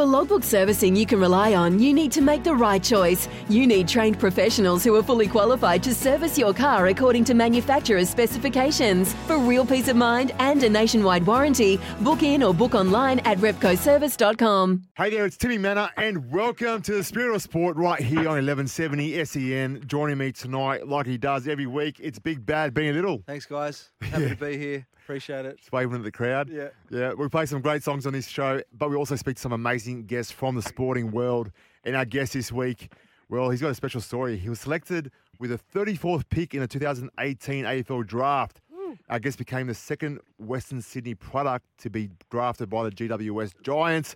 For logbook servicing you can rely on, you need to make the right choice. You need trained professionals who are fully qualified to service your car according to manufacturer's specifications. For real peace of mind and a nationwide warranty, book in or book online at repcoservice.com. Hey there, it's Timmy Mannah, and welcome to the Spirit of Sport right here on 1170 SEN. Joining me tonight, like he does every week, it's Big Bad Being a Little. Thanks, guys. Happy to be here. Appreciate it. Just waving at the crowd. Yeah. Yeah, we play some great songs on this show, but we also speak to some amazing guests from the sporting world. And our guest this week, well, he's got a special story. He was selected with a 34th pick in the 2018 AFL draft. Our guest became the second Western Sydney product to be drafted by the GWS Giants.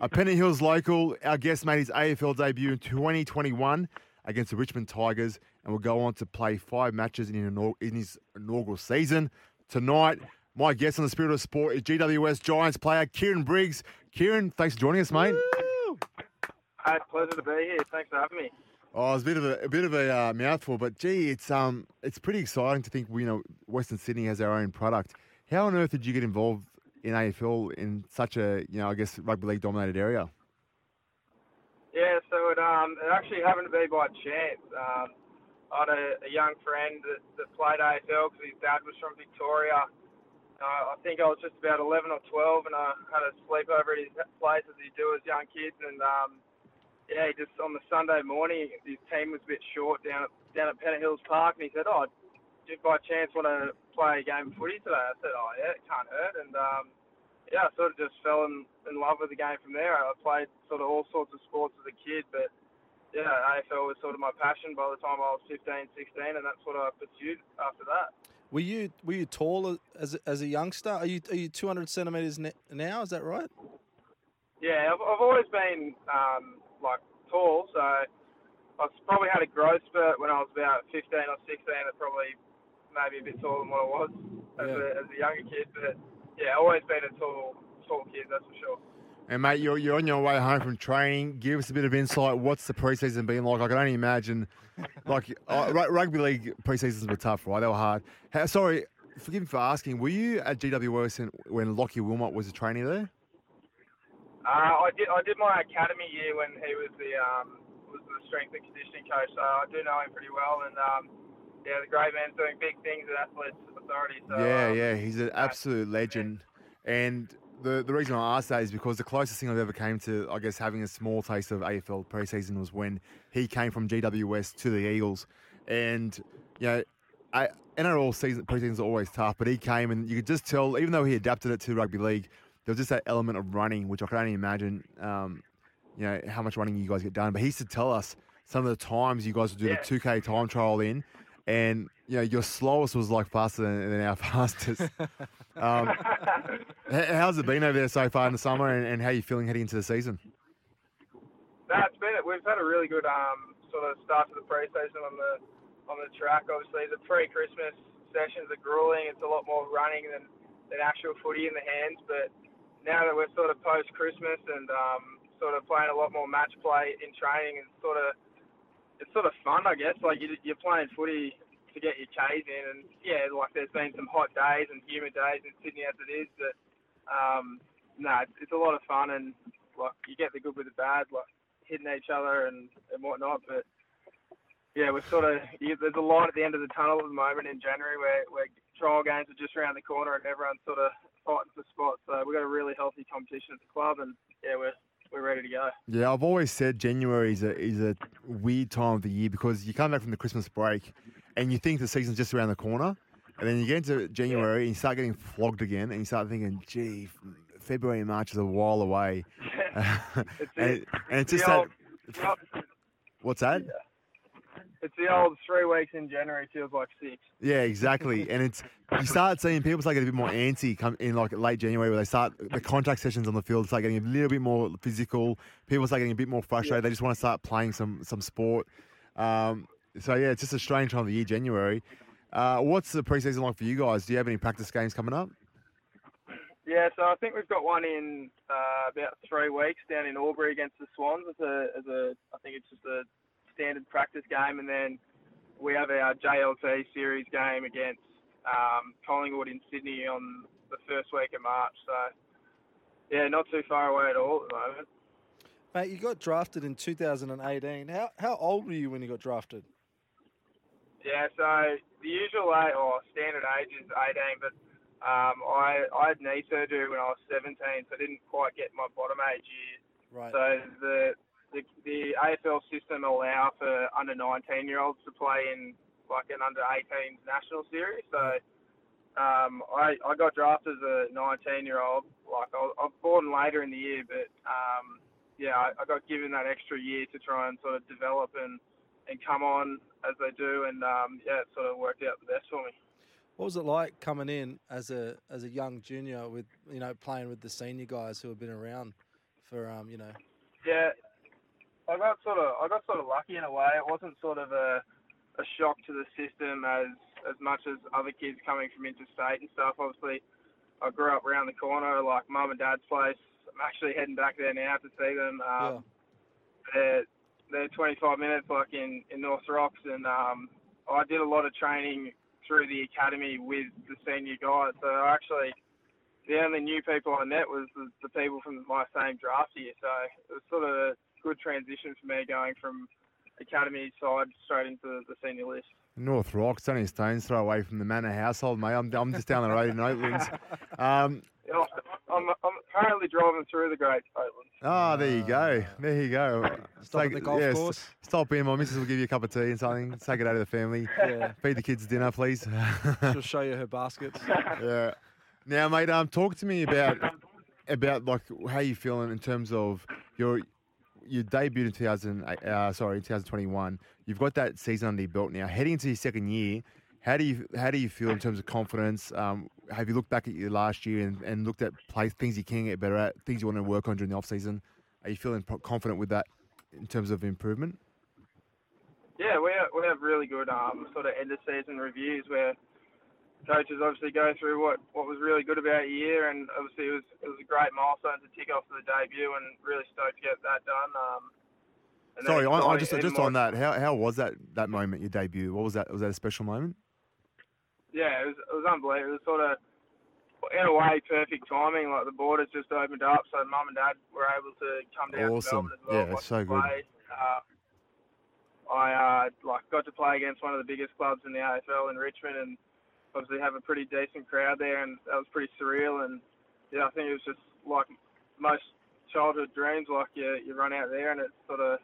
A Pennant Hills local, our guest made his AFL debut in 2021 against the Richmond Tigers and will go on to play five matches in his inaugural season. Tonight, my guest on the Spirit of Sport is GWS Giants player Kieren Briggs. Kieren, thanks for joining us, mate. Hey, pleasure to be here. Thanks for having me. Oh, it's a bit of a, a bit of a uh, mouthful, but gee, it's um, it's pretty exciting to think we you know Western Sydney has our own product. How on earth did you get involved in AFL in such a you know I guess rugby league dominated area? Yeah, so it um it actually happened to be by chance. Um, I had a, a young friend that, that played AFL because his dad was from Victoria. Uh, I think I was just about 11 or 12, and I had a sleepover at his place as you do as young kids. And um, yeah, just on the Sunday morning, his team was a bit short down at down at Pennant Hills Park, and he said, "Oh, do you by chance want to play a game of footy today?" I said, "Oh yeah, it can't hurt." And um, yeah, I sort of just fell in, in love with the game from there. I played sort of all sorts of sports as a kid, but yeah, AFL was sort of my passion by the time I was 15, 16, and that's what I pursued after that. Were you were you tall as a- as a youngster? Are you are you 200 centimeters now? Is that right? Yeah, I've, I've always been um, like tall, so I probably had a growth spurt when I was about 15 or 16. That probably maybe a bit taller than what I was as, Yeah. a, as a younger kid, but yeah, always been a tall tall kid, that's for sure. And mate, you're you're on your way home from training. Give us a bit of insight. What's the preseason been like? I can only imagine. Like uh, ru- rugby league preseasons were tough, right? They were hard. How, sorry, forgive me for asking. Were you at GWS in- when Lockie Wilmot was a trainee there? Uh, I did I did my academy year when he was the um, was the strength and conditioning coach, so I do know him pretty well. And um, yeah, the great man's doing big things at Athletes Authority. So yeah, um, yeah, he's an absolute legend. And the the reason I asked that is because the closest thing I've ever came to, I guess, having a small taste of AFL preseason was when he came from GWS to the Eagles, and you know, I, NRL season preseasons are always tough, but he came and you could just tell, even though he adapted it to rugby league, there was just that element of running, which I can only imagine, um, you know, how much running you guys get done. But he used to tell us some of the times you guys would do Yeah. the two K time trial in, and you know, your slowest was like faster than, than our fastest. Um, How's it been over there so far in the summer, and, and how are you feeling heading into the season? No, it's been we've had a really good um, sort of start to the pre-season on the on the track. Obviously, the pre-Christmas sessions are grueling. It's a lot more running than than actual footy in the hands. But now that we're sort of post-Christmas and um, sort of playing a lot more match play in training, and sort of it's sort of fun, I guess. Like you, you're playing footy to get your K's in, and yeah, like there's been some hot days and humid days in Sydney as it is, but um, no, it's, it's a lot of fun and like you get the good with the bad, like hitting each other and, and whatnot. But yeah, we're sort of you, there's a light at the end of the tunnel at the moment in January where where trial games are just around the corner and everyone's sort of fighting for spots. So we've got a really healthy competition at the club, and yeah, we're we're ready to go. Yeah, I've always said January is a is a weird time of the year because you come back from the Christmas break, and you think the season's just around the corner, and then you get into January and you start getting flogged again, and you start thinking, "Gee, February and March is a while away," It's and, it. and it's just that. old- it's the- What's that? It's the old three weeks in January feels like six. Yeah, exactly. And it's you start seeing people start getting a bit more antsy come in like late January where they start the contact sessions on the field start getting a little bit more physical. People start getting a bit more frustrated. They just want to start playing some some sport. Um, so yeah, it's just a strange time of the year, January. Uh, what's the preseason like for you guys? Do you have any practice games coming up? Yeah, so I think we've got one in uh, about three weeks down in Albury against the Swans as a, as a I think it's just a standard practice game, and then we have our JLT series game against um, Collingwood in Sydney on the first week of March. So yeah, not too far away at all at the moment. Mate, you got drafted in 2018. How how old were you when you got drafted? Yeah, so the usual age or standard age is 18, but um, I I had knee surgery when I was 17, so I didn't quite get my bottom age year. Right. So the the, the AFL system allow for under 19 year olds to play in like an under 18s national series. So um, I I got drafted as a 19 year old. Like I, was- I was born later in the year, but um, yeah, I, I got given that extra year to try and sort of develop and and come on as they do, and um, yeah, it sort of worked out the best for me. What was it like coming in as a as a young junior with you know playing with the senior guys who have been around for um you know Yeah, I got sort of I got sort of lucky in a way. It wasn't sort of a a shock to the system as as much as other kids coming from interstate and stuff. Obviously, I grew up around the corner, like mum and dad's place. I'm actually heading back there now to see them. Um, They're they're 25 minutes, like in in North Rocks, and um, I did a lot of training through the academy with the senior guys. So I actually the only new people I met was the, the people from my same draft year. So it was sort of a good transition for me going from academy side straight into the senior list. North Rocks, only a stone's throw away from the Mannah household, mate. I'm, I'm just down the road in Oatlands. Um, You know, I'm, I'm currently driving through the Great Oatlands. oh, there you go. There you go. Stop at Take- the golf yes, course. Stop in. My missus will give you a cup of tea and something. Take it out to the family. Yeah. Feed the kids dinner, please. she'll show you her baskets. yeah. Now, mate, um, talk to me about about like how you feeling in terms of your your debuted in 2000, uh, sorry, 2021. You've got that season under your belt now. Heading into your second year, how do you how do you feel in terms of confidence? Um, have you looked back at your last year and, and looked at play, things you can get better at, things you want to work on during the off season? Are you feeling confident with that in terms of improvement? Yeah, we have, we have really good um, sort of end of season reviews where coaches obviously go through what, what was really good about your year, and obviously it was it was a great milestone to tick off for the debut, and really stoked to get that done. Um, Sorry, I, exciting- just just on that, how how was that that moment, your debut? What was that? Was that a special moment? Yeah, it was it was unbelievable. It was sort of in a way perfect timing. Like the borders just opened up, so mum and dad were able to come down Awesome. to Melbourne as well. Yeah, it's so good. Uh, I uh, like got to play against one of the biggest clubs in the AFL in Richmond, and obviously have a pretty decent crowd there, and that was pretty surreal. And yeah, I think it was just like most childhood dreams. Like you you run out there, and it's sort of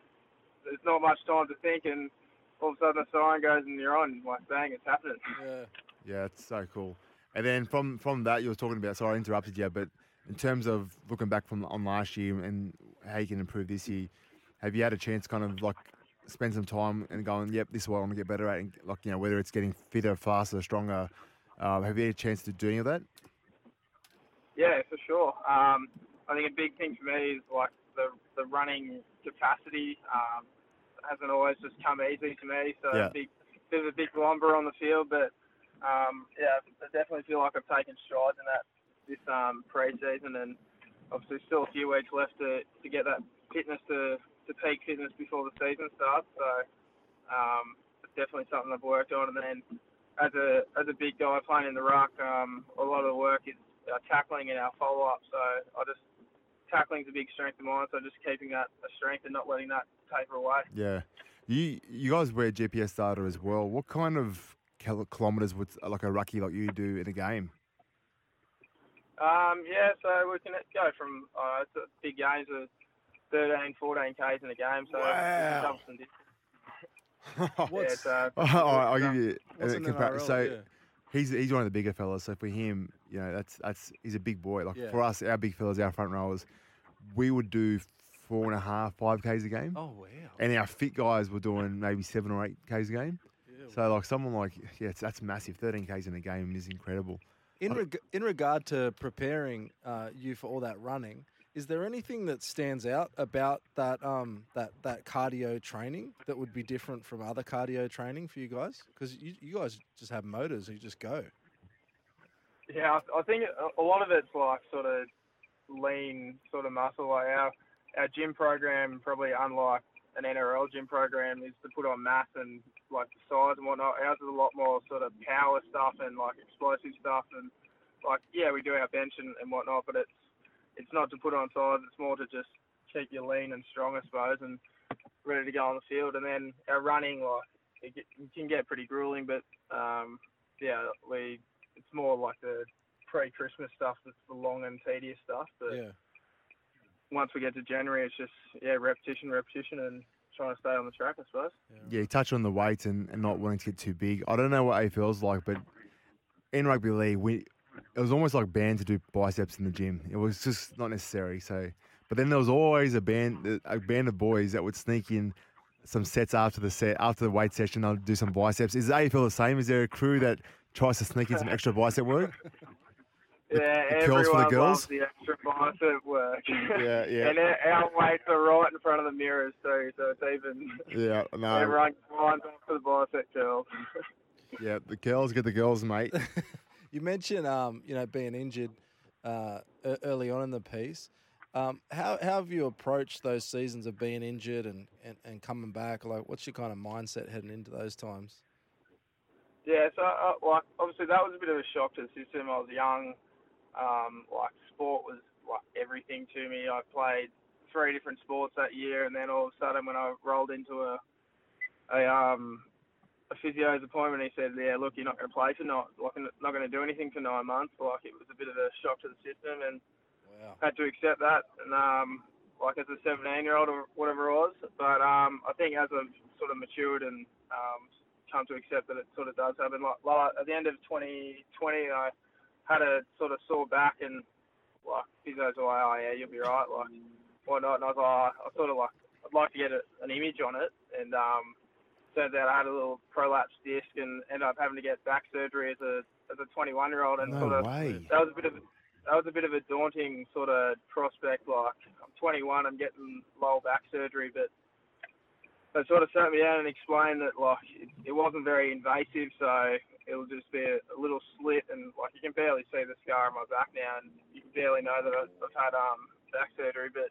there's not much time to think, and all of a sudden a siren goes and you're on. Like bang, it's happening. Yeah. Yeah, it's so cool. And then from from that, you were talking about. Sorry, I interrupted you, but in terms of looking back from on last year and how you can improve this year, have you had a chance kind of like spend some time and going, "Yep, this is what I want to get better at," and like you know whether it's getting fitter, faster, stronger. Um, have you had a chance to do any of that? Yeah, for sure. Um, I think a big thing for me is like the the running capacity. Um, hasn't always just come easy to me. So Yeah. a big bit of a big lumber on the field, but um, yeah, I definitely feel like I've taken strides in that this um, pre-season, and obviously still a few weeks left to, to get that fitness to, to peak fitness before the season starts. So um, it's definitely something I've worked on, and then as a as a big guy playing in the ruck, um, a lot of the work is our tackling and our follow up. So I just tackling's a big strength of mine. So just keeping that a strength and not letting that taper away. Yeah, you you guys wear GPS data as well. What kind of kilometers would like a rookie like you do in a game? Um, yeah, so we can go from uh, big games of 13, 14 k's in a game. So Wow. jumps and. Yeah, What's, it's, uh, I'll give you a what's an compar- NRL? So yeah. he's he's one of the bigger fellas. So for him, you know, that's that's he's a big boy. Like Yeah. for us, our big fellas, our front rowers, we would do four and a half, five k's a game, Oh wow. and our fit guys were doing maybe seven or eight k's a game. Yeah, So like someone like yeah, it's, that's massive. Thirteen k's in a game is incredible. In, reg- in regard to preparing uh, you for all that running, is there anything that stands out about that um, that that cardio training that would be different from other cardio training for you guys? Because you, you guys just have motors, you just go. Yeah, I, think a- a lot of it's like sort of lean sort of muscle. Like our our gym program, probably unlike an NRL gym program, is to put on mass and like the size and whatnot. Ours is a lot more sort of power stuff and like explosive stuff and like yeah, we do our bench and, and whatnot, but it's it's not to put on size. It's more to just keep you lean and strong, I suppose, and ready to go on the field. And then our running, like it, get, it can get pretty grueling, but um, yeah, we it's more like the pre-Christmas stuff that's the long and tedious stuff. But Yeah. once we get to January, it's just yeah, repetition, repetition, and trying to stay on the track, I suppose. Yeah, you touched on the weights and, and not wanting to get too big. I don't know what AFL's like, but in rugby league, we it was almost like banned to do biceps in the gym. It was just not necessary. So, but then there was always a band a band of boys that would sneak in some sets after the set after the weight session. They'll do some biceps. Is AFL the same? Is there a crew that tries to sneak in some extra bicep work? Yeah, the curls for the everyone girls? loves the extra bicep work. Yeah, yeah. and our our weights are right in front of the mirrors too, so it's even Yeah, no, everyone lines up for the bicep curls. yeah. The girls get the girls, mate. You mentioned, um, you know, being injured uh, early on in the piece. Um, how, how have you approached those seasons of being injured and, and, and coming back? Like, what's your kind of mindset heading into those times? Yeah, so uh, like obviously that was a bit of a shock to the system. I was young, um, like sport was like everything to me. I played three different sports that year, and then all of a sudden when I rolled into a a um a physio's appointment, he said, "Yeah, look, you're not going to play for not like not going to do anything for nine months." Like it was a bit of a shock to the system, and Wow. had to accept that, and um, like as a 17 year old or whatever it was. But um, I think as I've sort of matured and um, come to accept that it sort of does happen. Like, like at the end of 2020, I had a sort of sore back, and like physio's were like, oh yeah, you'll be right, like whatnot. And I was like, I sort of like, I'd like to get a, an image on it, and um, turns out I had a little prolapse disc and ended up having to get back surgery as a as a 21 year old, and No sort of way. that was a bit of that was a bit of a daunting sort of prospect. Like I'm 21, I'm getting lower back surgery, but they sort of sat me down and explained that like it, it wasn't very invasive, so it'll just be a, a little slit, and like you can barely see the scar on my back now, and you can barely know that I've, I've had um back surgery. But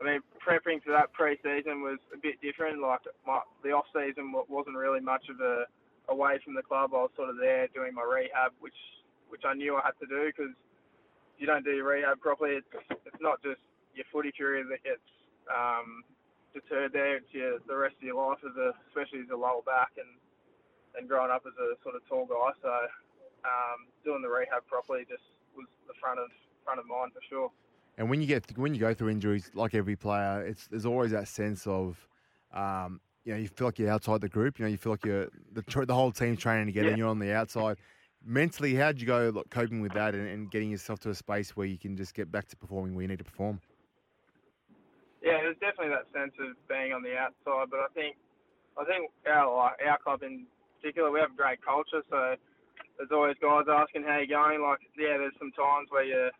I mean, prepping for that pre-season was a bit different. Like my the off season wasn't really much of a away from the club. I was sort of there doing my rehab, which which I knew I had to do because if you don't do your rehab properly, it's it's not just your footy career that gets um, deterred there. It's your the rest of your life as a especially as a lower back and and growing up as a sort of tall guy. So um, doing the rehab properly just was the front of front of mind for sure. And when you get when you go through injuries, like every player, it's there's always that sense of, um, you know, you feel like you're outside the group. You know, you feel like you're the the whole team's training together, and you're on the outside. Mentally, how'd you go like, coping with that and, and getting yourself to a space where you can just get back to performing where you need to perform? Yeah, there's definitely that sense of being on the outside, but I think I think our like, our club in particular, we have a great culture, so there's always guys asking how you're going. Like, yeah, there's some times where you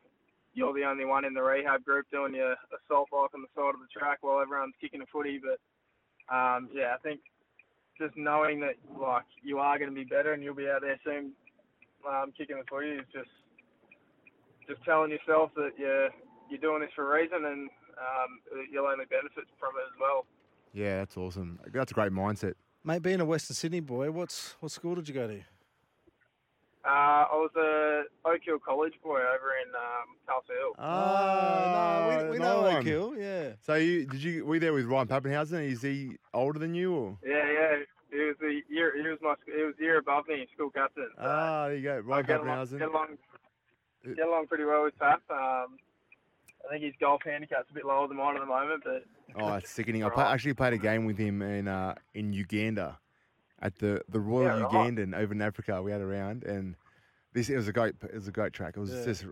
you're the only one in the rehab group doing your assault bike on the side of the track while everyone's kicking a footy. But um, yeah, I think just knowing that like you are going to be better and you'll be out there soon um, kicking the footy is just just telling yourself that you're you're doing this for a reason and um, you'll only benefit from it as well. Yeah, that's awesome. That's a great mindset. Mate, being a Western Sydney boy, what's what school did you go to? Uh, I was a Oak Hill College boy over in um, Castle Hill. Oh, no, we, we know. Oak Hill, yeah. So you did you were you there with Ryan Papenhuyzen? Is he older than you or? Yeah, yeah. He was the year. He was my. He was the year above me, school captain. So Ah, there you go, I Ryan get along, Papenhuyzen. get along. Get along pretty well with Pap. Um, I think his golf handicap's a bit lower than mine at the moment, but Oh, it's sickening. I play, actually played a game with him in uh, in Uganda at the, the Royal Yeah. Ugandan over in Africa. We had a round, and this it was a great it was a great track. It was Yeah. just,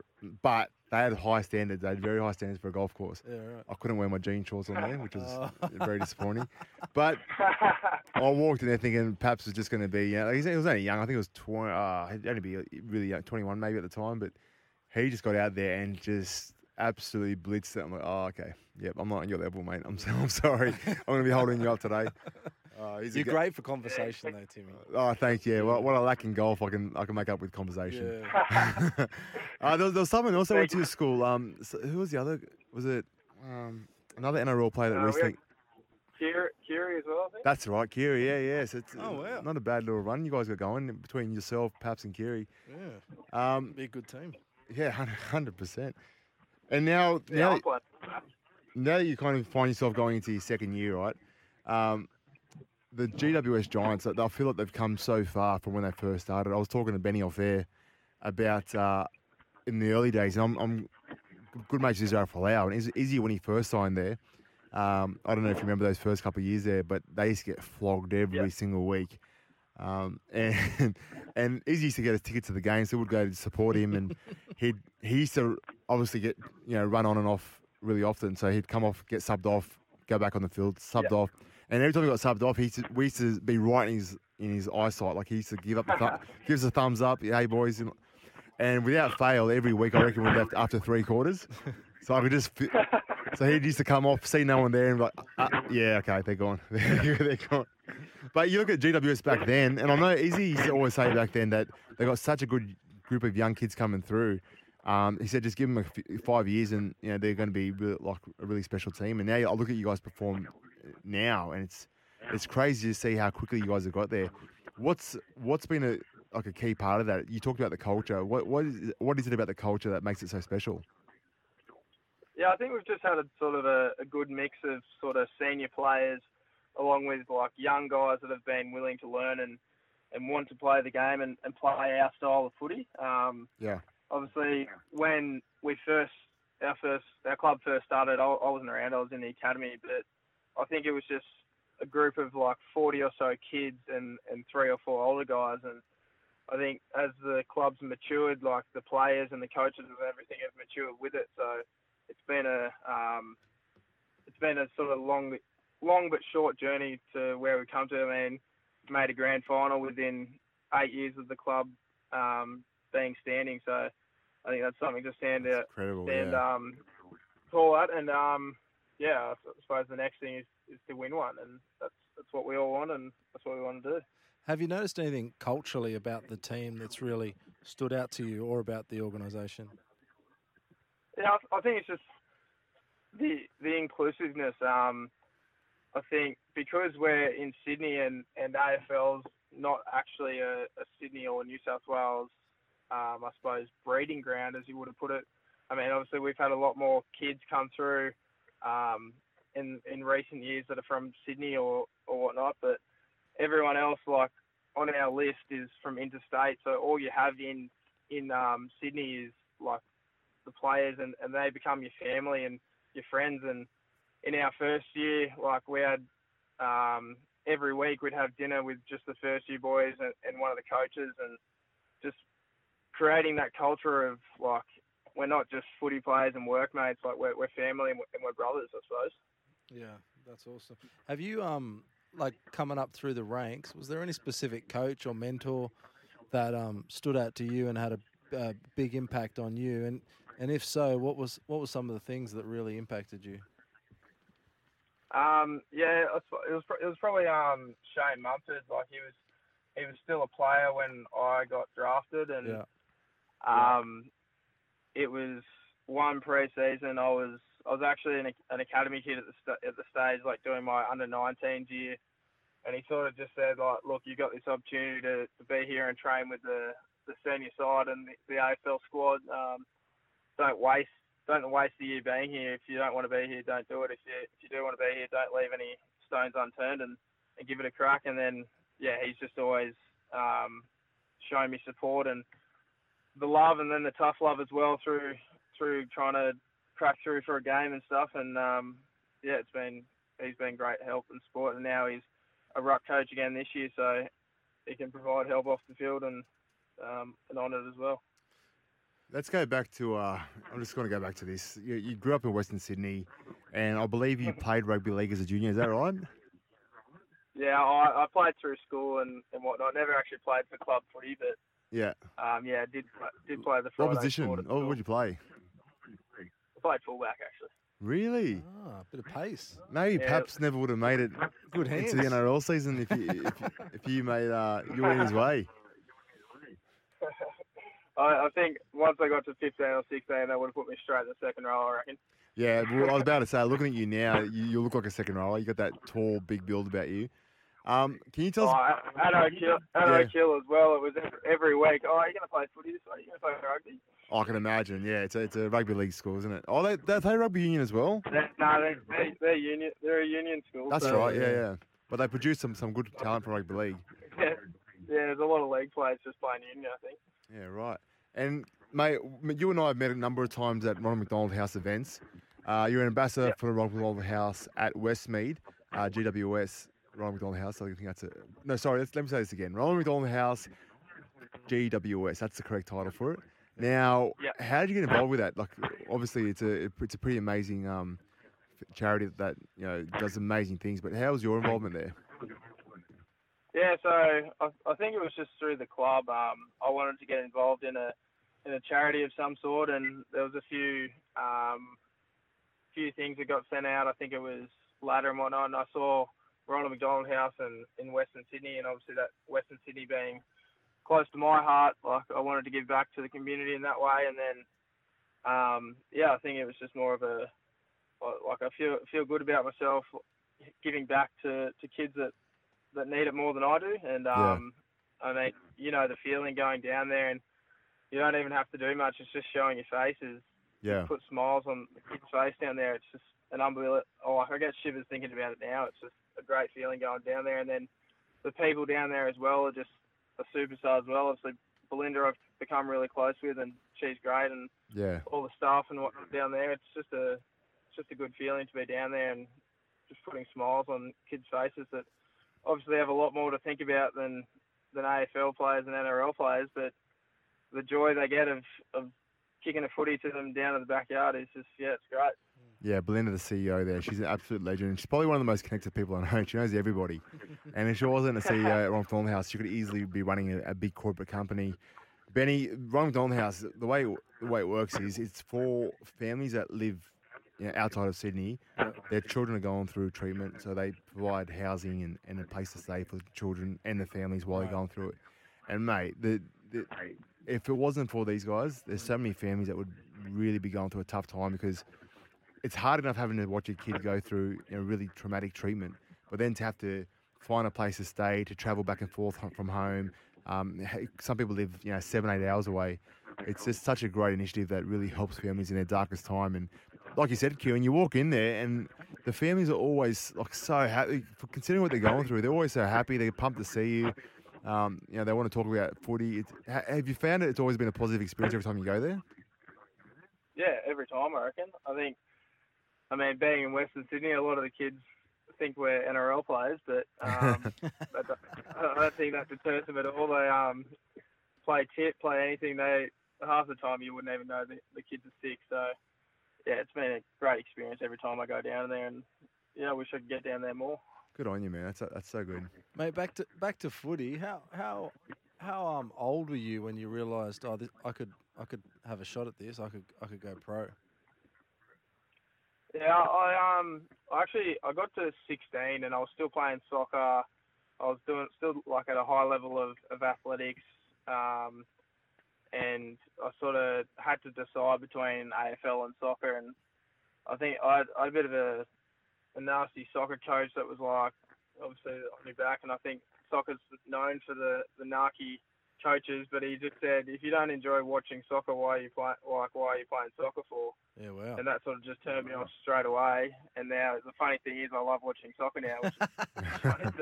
but they had high standards. They had very high standards for a golf course. Yeah, right. I couldn't wear my jean shorts on there, which was Oh. very disappointing. But I walked in there thinking Paps was just going to be, you know, he's- he was only young. I think he was 20, uh, he'd only be really young, 21 maybe at the time. But he just got out there and just absolutely blitzed it. I'm like, oh, okay. Yep, I'm not on your level, mate. I'm, so, I'm sorry. I'm going to be holding you up today. He's You're g- great for conversation, though, Timmy. Oh, thank you. well, what I lack in golf, I can I can make up with conversation. Yeah. uh, there, was, there was someone else that went to your school. Um, so who was the other? Was it um, another NRL player that Uh, we recently? had- Kiri, Kiri as well, I think. That's right, Kiri. Yeah, yeah. So it's Oh, wow. not a bad little run you guys got going between yourself, Paps, and Kiri. Yeah. Um, Be a good team. yeah, hundred percent. And now, yeah, now I'm now you kind of find yourself going into your second year, right? Um, the GWS Giants, I feel like they've come so far from when they first started. I was talking to Benny off air about uh, in the early days, and I'm, I'm good mates with Israel Folau, and Izzy, when he first signed there, um, I don't know if you remember those first couple of years there, but they used to get flogged every yep. single week. Um, and and Izzy used to get a ticket to the game, so we'd go to support him, and he he used to obviously get you know run on and off really often. So he'd come off, get subbed off, go back on the field, subbed yep. off, and every time he got subbed off, he used to, we used to be right in his in his eyesight. Like he used to give up the th- gives a thumbs up. Hey boys, and without fail, every week I reckon we left after three quarters. So I could just. So he used to come off, see no one there, and be like, uh, "Yeah, okay, they're gone. they're gone." But you look at GWS back then, and I know Izzy used to always say back then that they got such a good group of young kids coming through. Um, he said, just give them a f- five years, and you know they're going to be really, like a really special team. And now I look at you guys perform now, and it's it's crazy to see how quickly you guys have got there. What's what's been a like a key part of that? You talked about the culture. What what is what is it about the culture that makes it so special? Yeah, I think we've just had a sort of a, a good mix of sort of senior players, along with like young guys that have been willing to learn and and want to play the game and, and play our style of footy. Um, yeah. Obviously, when we first our first our club first started, I, I wasn't around. I was in the academy, but I think it was just a group of like 40 or so kids and, and three or four older guys. And I think as the club's matured, like the players and the coaches and everything have matured with it. So it's been a um, it's been a sort of long, long but short journey to where we've come to. I mean, made a grand final within eight years of the club um, being standing. So I think that's something to stand out, stand yeah. um, call out. And um, yeah, I suppose the next thing is, is to win one, and that's that's what we all want, and that's what we want to do. Have you noticed anything culturally about the team that's really stood out to you, or about the organisation? Yeah, I, I think it's just the the inclusiveness. Um, I think because we're in Sydney and and AFL's not actually a, a Sydney or New South Wales, um, I suppose breeding ground, as you would have put it. I mean, obviously we've had a lot more kids come through um, in in recent years that are from Sydney or or whatnot, but everyone else like on our list is from interstate. So all you have in in um, Sydney is like the players, and, and they become your family and your friends. And in our first year, like we had um, every week we'd have dinner with just the first year boys and, and one of the coaches, and just creating that culture of like we're not just footy players and workmates, like we're, we're family and we're, and we're brothers, I suppose. Yeah, that's awesome. Have you um like coming up through the ranks? Was there any specific coach or mentor that um stood out to you and had a, a big impact on you? And and if so, what was what were some of the things that really impacted you? Um, yeah, it was it was probably um, Shane Mumford. Like he was he was still a player when I got drafted, and yeah. um, it was one pre-season. I was I was actually an, an academy kid at the st- at the stage, like doing my under 19s year, and he sort of just said like, look, you got this opportunity to, to be here and train with the the senior side and the, the AFL squad. Um, don't waste don't waste the year being here. If you don't want to be here, don't do it. If you if you do want to be here, don't leave any stones unturned and, and give it a crack. And then yeah, he's just always um, shown me support and the love, and then the tough love as well through through trying to crack through for a game and stuff. And um, yeah, it's been he's been great help and support. And now he's a ruck coach again this year, so he can provide help off the field and um, and on it as well. Let's go back to. Uh, I'm just going to go back to this. You, you, grew up in Western Sydney, and I believe you played rugby league as a junior. Is that right? Yeah, I, I played through school and, and whatnot. Never actually played for club footy, but yeah, um, yeah, did did play the Friday What position? Oh, what did you play? I played fullback actually. Really? Ah, a bit of pace. Maybe yeah. Paps never would have made it Good hands. into the NRL season if you if, if you made uh, you went his way. I, I think once I got to 15 or 16, they would have put me straight in the second row, I reckon. Yeah, well, I was about to say, looking at you now, you, you look like a second rower. You got that tall, big build about you. Um, can you tell us? Oh, Kill, Addo yeah. Kill as well. It was every, every week. Oh, are you going to play footy this week? Are you going to play rugby? I can imagine. Yeah, it's a, it's a rugby league school, isn't it? Oh, they they play rugby union as well. They're, no, they, they, they're union. They're a union school. That's so, right. Yeah, yeah. But they produce some some good talent for rugby league. Yeah, yeah. There's a lot of league players just playing union. I think. Yeah, right. And mate, you and I have met a number of times at Ronald McDonald House events. Uh, you're an ambassador Yep. for the Ronald McDonald House at Westmead, uh, GWS Ronald McDonald House. I think that's a no. Sorry, let's, let me say this again. Ronald McDonald House, GWS. That's the correct title for it. Now, Yep. how did you get involved with that? Like, obviously, it's a it's a pretty amazing um, charity that you know does amazing things. But how was your involvement there? Yeah, so I, I think it was just through the club. Um, I wanted to get involved in a in a charity of some sort, and there was a few um, few things that got sent out. I think it was ladder and whatnot. And I saw Ronald McDonald House in, in Western Sydney, and obviously that Western Sydney being close to my heart, like I wanted to give back to the community in that way. And then, um, yeah, I think it was just more of a like I feel feel good about myself giving back to, to kids that that need it more than I do. And Yeah. um, I mean, you know, the feeling going down there, and you don't even have to do much. It's just showing your faces, Yeah, put smiles on the kid's face down there. It's just an unbelievable. Oh, I get shivers thinking about it now. It's just a great feeling going down there, and then the people down there as well are just a superstar as well. Obviously, Belinda I've become really close with, and she's great, and yeah, all the staff and whatnot down there. It's just a it's just a good feeling to be down there and just putting smiles on kids' faces that obviously have a lot more to think about than than AFL players and NRL players, but the joy they get of, of kicking a footy to them down in the backyard is just yeah, it's great. Yeah. Belinda, the CEO there, she's an absolute legend. She's probably one of the most connected people I know. She knows everybody. And if she wasn't a CEO at Ronald McDonald House, she could easily be running a, a big corporate company. Benny, Ronald McDonald House, the way the way it works is it's for families that live you know, outside of Sydney. Their children are going through treatment, so they provide housing and, and a place to stay for the children and the families while they're going through it. And mate, the, the if it wasn't for these guys, there's so many families that would really be going through a tough time because it's hard enough having to watch your kid go through you know, really traumatic treatment, but then to have to find a place to stay, to travel back and forth from home. Um, some people live, you know, seven, eight hours away. It's just such a great initiative that really helps families in their darkest time. And like you said, Q, and you walk in there and the families are always like so happy, considering what they're going through. They're always so happy. They're pumped to see you. Um, you know, they want to talk about footy. It's, have you found it? It's always been a positive experience every time you go there. Yeah, every time I reckon. I think, I mean, being in Western Sydney, a lot of the kids think we're NRL players, but um, I don't- I don't think that deters them at all. They um, play tip, play anything. They half the time you wouldn't even know the, the kids are sick. So yeah, it's been a great experience every time I go down there, and yeah, I wish I could get down there more. Good on you, man. That's that's so good. Mate, back to back to footy. How how how um old were you when you realised oh this, I could I could have a shot at this. I could I could go pro. Yeah, I um actually I got to 16 and I was still playing soccer. I was doing still like at a high level of of athletics, um, and I sort of had to decide between AFL and soccer. And I think I had, I had a bit of a a nasty soccer coach that was like obviously on your back, and I think soccer's known for the the narky coaches, but he just said if you don't enjoy watching soccer, why are you play, like why are you playing soccer for? Yeah, wow. and that sort of just turned me off straight away. And now the funny thing is, I love watching soccer now. Which is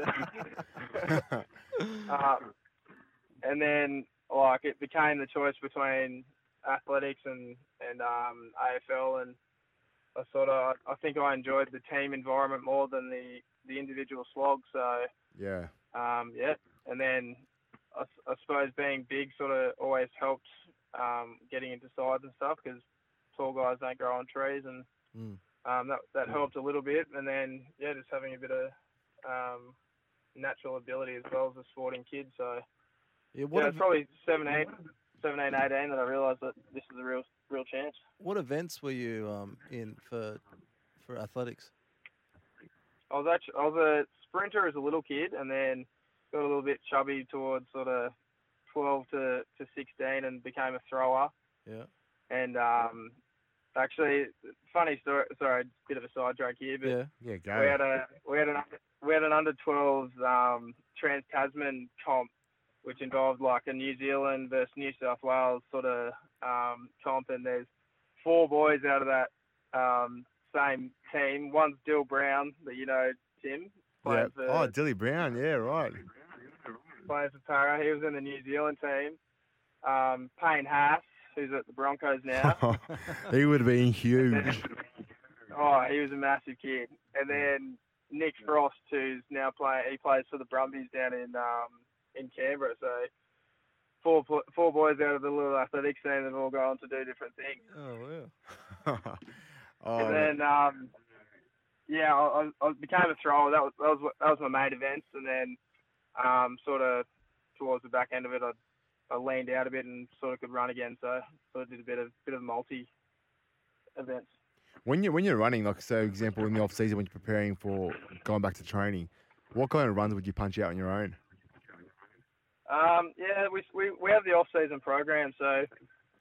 um, and then like it became the choice between athletics and and um, AFL, and I sort of I think I enjoyed the team environment more than the the individual slog. So Yeah. um, yeah, and then I, I suppose being big sort of always helped um, getting into sides and stuff because tall guys don't grow on trees, and Mm. um, that that helped a little bit. And then yeah, just having a bit of um, natural ability as well as a sporting kid. So Yeah, what yeah, ev- it's probably 17, 17, 18 that I realised that this is a real real chance. what events were you um in for for athletics? I was actually I was a sprinter as a little kid, and then got a little bit chubby towards sort of 12 to, to 16, and became a thrower. Yeah. And um, actually, funny story. Sorry, bit of a sidetrack here, but Yeah. Yeah, go. we had a we had an we had an under 12s um, Trans Tasman comp which involved like a New Zealand versus New South Wales sort of um, comp, and there's four boys out of that um, same team. One's Dill Brown, that you know, Tim. Yeah. For, Oh, Dilly Brown. Yeah, right. Playing for Para. He was in the New Zealand team. Um, Payne Haas, who's at the Broncos now. he would have been huge. Oh, he was a massive kid. And then Nick Frost, who's now playing, he plays for the Brumbies down in um, in Canberra. So four four boys out of the little athletics team have all gone to do different things. Oh, yeah. oh, and then um, yeah, I, I I became a thrower. That was that was that was my main events. And then um, sort of towards the back end of it, I I leaned out a bit and sort of could run again. So sort of did a bit of bit of multi events. when you when you're running, like so, example in the off season when you're preparing for going back to training, what kind of runs would you punch out on your own? Um, yeah, we, we we have the off-season program, so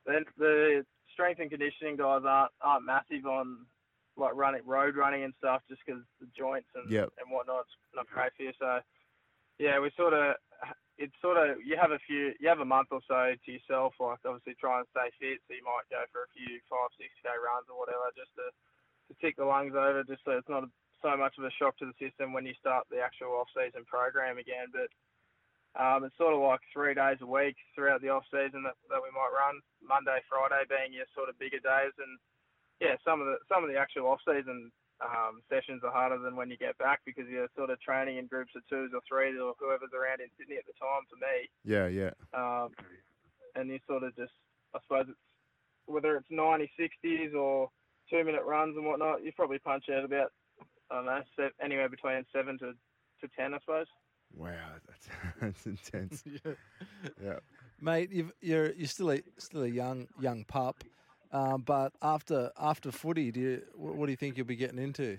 then the strength and conditioning guys aren't aren't massive on like running road running and stuff, just because the joints and Yep. and whatnot's not great for you. So yeah, we sort of it's sort of you have a few you have a month or so to yourself, like obviously try and stay fit. So you might go for a few five six k runs or whatever, just to to tick the lungs over, just so it's not so much of a shock to the system when you start the actual off-season program again, but. Um, it's sort of like three days a week throughout the off season that, that we might run. Monday, Friday being your sort of bigger days, and yeah, some of the some of the actual off season um, sessions are harder than when you get back because you're sort of training in groups of twos or threes or whoever's around in Sydney at the time. For me, Yeah, yeah. um, and you sort of just, I suppose it's whether it's 90, 60s or two minute runs and whatnot, you probably punch out about I don't know se- anywhere between seven to to ten, I suppose. Wow, that's that's intense. yeah. Yeah. Mate, you've, you're you're still a still a young young pup, um, but after after footy, do you what do you think you'll be getting into?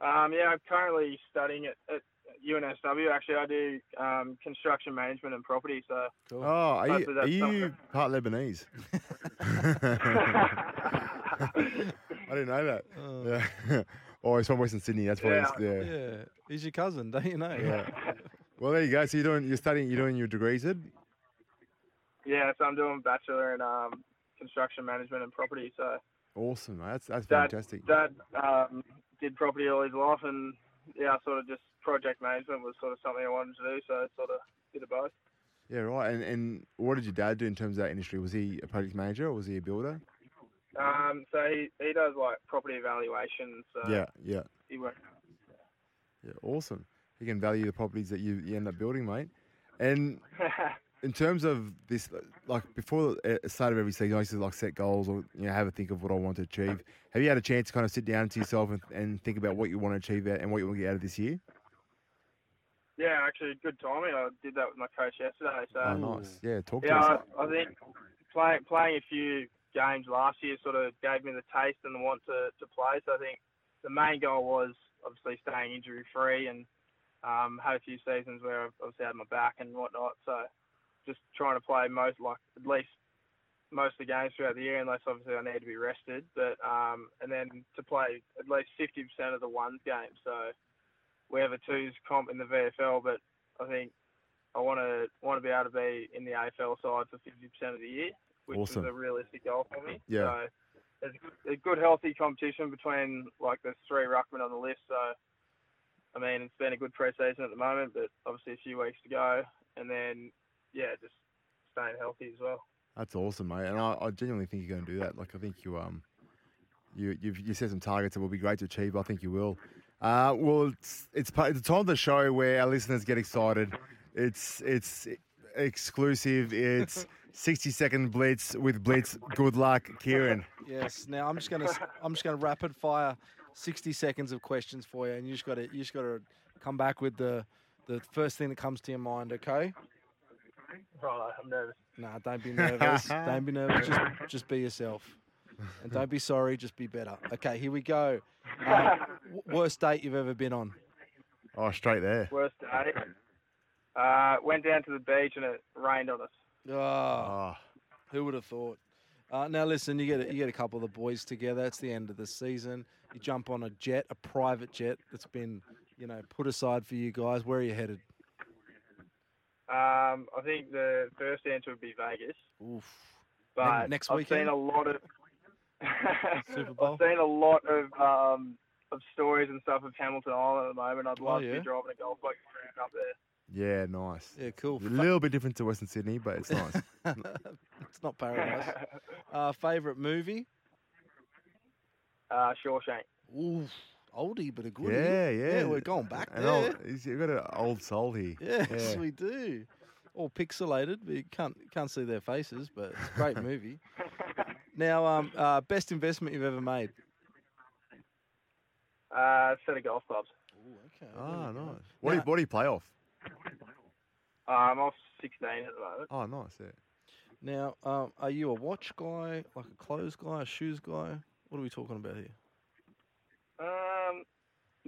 Um, yeah, I'm currently studying at, at UNSW. Actually, I do um, construction management and property. So Cool. Oh, are you, are you part Lebanese? I didn't know that. Oh. Yeah. oh, he's from Western Sydney. That's why. Yeah. He's, yeah. yeah, he's your cousin, don't you know? Yeah. Well, there you go. So you're doing, you're studying, you're doing your degrees, Ed? yeah, so I'm doing a bachelor in um, construction management and property. So Awesome. mate. That's that's Dad- fantastic. Dad um, did property all his life, and yeah, sort of just project management was sort of something I wanted to do. So sort of did of both. Yeah, right. And and what did your dad do in terms of that industry? Was he a project manager or was he a builder? Um, so he, he does like property evaluation. So yeah, yeah, he works. yeah. Awesome. He can value the properties that you, you end up building, mate. And in terms of this, like before the uh, start of every season, I used to like set goals or you know have a think of what I want to achieve. Have you had a chance to kind of sit down to yourself and, and think about what you want to achieve and what you want to get out of this year? yeah, actually, good timing. I did that with my coach yesterday. So Oh, nice. Yeah, talk to Yeah, us. I, I think playing playing a few games last year sort of gave me the taste and the want to, to play. So I think the main goal was obviously staying injury free and um, had a few seasons where I've obviously had my back and whatnot. So just trying to play most like at least most of the games throughout the year, unless obviously I need to be rested. But um, and then to play at least fifty percent of the ones games. So we have a twos comp in the VFL, but I think I want to want to be able to be in the AFL side for fifty percent of the year, which Awesome. is a realistic goal for me. Yeah. So there's a good, a good healthy competition between like the three ruckmen on the list. So I mean, it's been a good pre-season at the moment, but obviously a few weeks to go, and then yeah, just staying healthy as well. That's awesome, mate. And I, I genuinely think you're going to do that. Like I think you um, you you've you set some targets that will be great to achieve. I think you will. Uh, well, it's it's, part, it's the time of the show where our listeners get excited. It's it's exclusive. It's 60 second blitz with blitz. Good luck, Kieren. Yes. Now I'm just gonna I'm just gonna rapid fire sixty seconds of questions for you, and you just got to you just got to come back with the the first thing that comes to your mind. Okay? Right, I'm nervous. Nah, don't be nervous. don't be nervous. Just just be yourself, and don't be sorry. Just be better. Okay, here we go. Uh, w- worst date you've ever been on? Oh, straight there. Worst date. Uh, went down to the beach and it rained on us. Oh, Oh, who would have thought? Uh, now listen, you get a, you get a couple of the boys together. It's the end of the season. You jump on a jet, a private jet that's been you know put aside for you guys. Where are you headed? Um, I think the first answer would be Vegas, Oof. but next I've weekend? seen a lot of. Super Bowl? I've seen a lot of um, of stories and stuff of Hamilton Island at the moment. I'd Oh, love to be driving a golf buggy around up there. Yeah, nice. Yeah, cool. A little bit different to Western Sydney, but it's nice. it's not paradise. Uh, favorite movie? uh, Shawshank. Oof. Oldie, but a good. yeah, yeah. Yeah, we're going back An there. old, you've got an old soul here. Yes, Yeah. we do. All pixelated. We can't can't see their faces, but it's a great movie. Now, um, uh, best investment you've ever made? Uh, set of golf clubs. Ooh, okay. Ah, nice. What, do you, what do you play off? Uh, I'm off 16 at the moment. Oh, nice. Yeah. Now, um, are you a watch guy, like a clothes guy, a shoes guy? What are we talking about here? Um,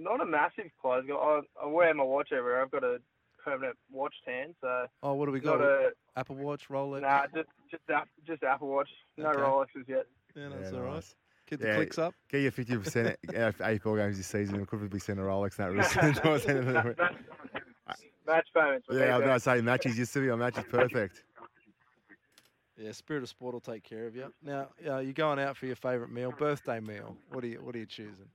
not a massive clothes guy. I, I wear my watch everywhere. I've got a permanent watch tan, so Oh, what do we got? a Apple Watch, Rolex. nah, just just just Apple Watch. No Okay. Rolexes yet. Yeah, that's yeah, all right. nice. Get the Yeah. clicks up. Get your 50% out of AFL games this season. It could probably be sent a Rolex in that wrist. towards the end of the Match, match payments. yeah, I was going to say matches. Your city on matches perfect. Yeah, Spirit of Sport will take care of you. Now, uh, you're going out for your favourite meal, birthday meal. What are you What are you choosing?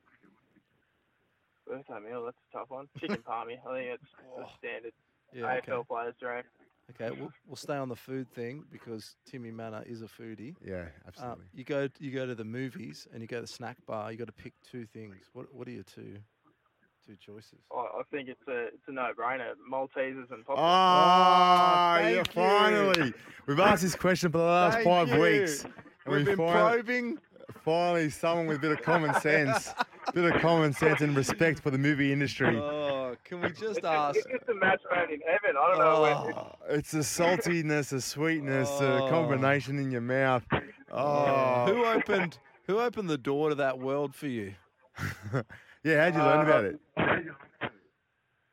Birthday meal. That's a tough one. Chicken palmy. I think it's Oh, a standard Yeah, AFL okay. player's dream. Okay, we'll, we'll stay on the food thing because Timmy Mannah is a foodie. Yeah, Um, absolutely. you go you go to the movies and you go to the snack bar. You got to pick two things. What What are your two two choices? I, I think it's a it's a no-brainer. Maltesers and popcorn. Oh, thank yeah, you. finally. We've asked this question for the last Thank five you. weeks. and We've we been finally, probing. finally someone with a bit of common sense, bit of common sense and respect for the movie industry. Oh, can we just It's, ask? just, it's just a match made in heaven. I don't know. It's, Oh, it's the saltiness, the sweetness, the Oh. combination in your mouth. Oh, Who opened Who opened the door to that world for you? yeah. How'd you learn about it? Um,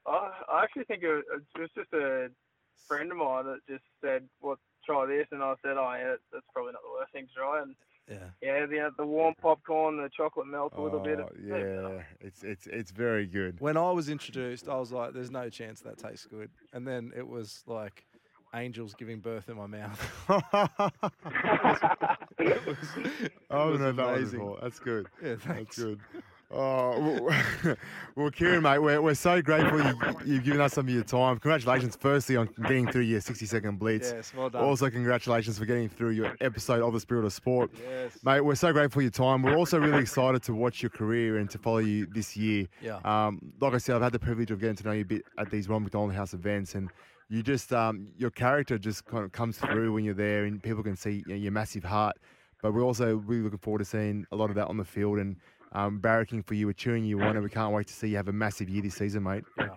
I, I actually think it was, it was just a friend of mine that just said, "Well, try this," and I said, "Oh, yeah, that's probably not the worst thing to try." And Yeah. yeah, the the warm popcorn, the chocolate melt, a little bit. Oh, It's- yeah, it's it's it's very good. When I was introduced, I was like, "There's no chance that tastes good," and then it was like angels giving birth in my mouth. it was, it I was don't know that was amazing. before. That's good. Yeah, That's thanks. good. Oh, well, well, Kieren, mate, we're, we're so grateful you, you've given us some of your time. Congratulations, firstly, on getting through your 60 second blitz. Yes, well done. Also, congratulations for getting through your episode of The Spirit of Sport. yes. Mate, we're so grateful for your time. We're also really excited to watch your career and to follow you this year. Yeah. Um, like I said, I've had the privilege of getting to know you a bit at these Ron McDonald House events, and you just um, your character just kind of comes through when you're there, and people can see you know, your massive heart. But we're also really looking forward to seeing a lot of that on the field and um, barracking for you, we're cheering you on, and we can't wait to see you have a massive year this season, mate. Yeah.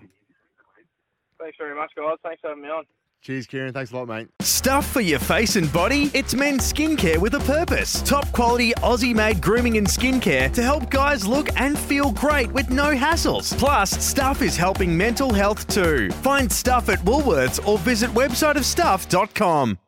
Thanks very much, guys. Thanks for having me on. Cheers, Kieren. Thanks a lot, mate. Stuff for your face and body? It's men's skincare with a purpose. Top quality Aussie made grooming and skincare to help guys look and feel great with no hassles. Plus, Stuff is helping mental health too. Find Stuff at Woolworths or visit websiteofstuff.com.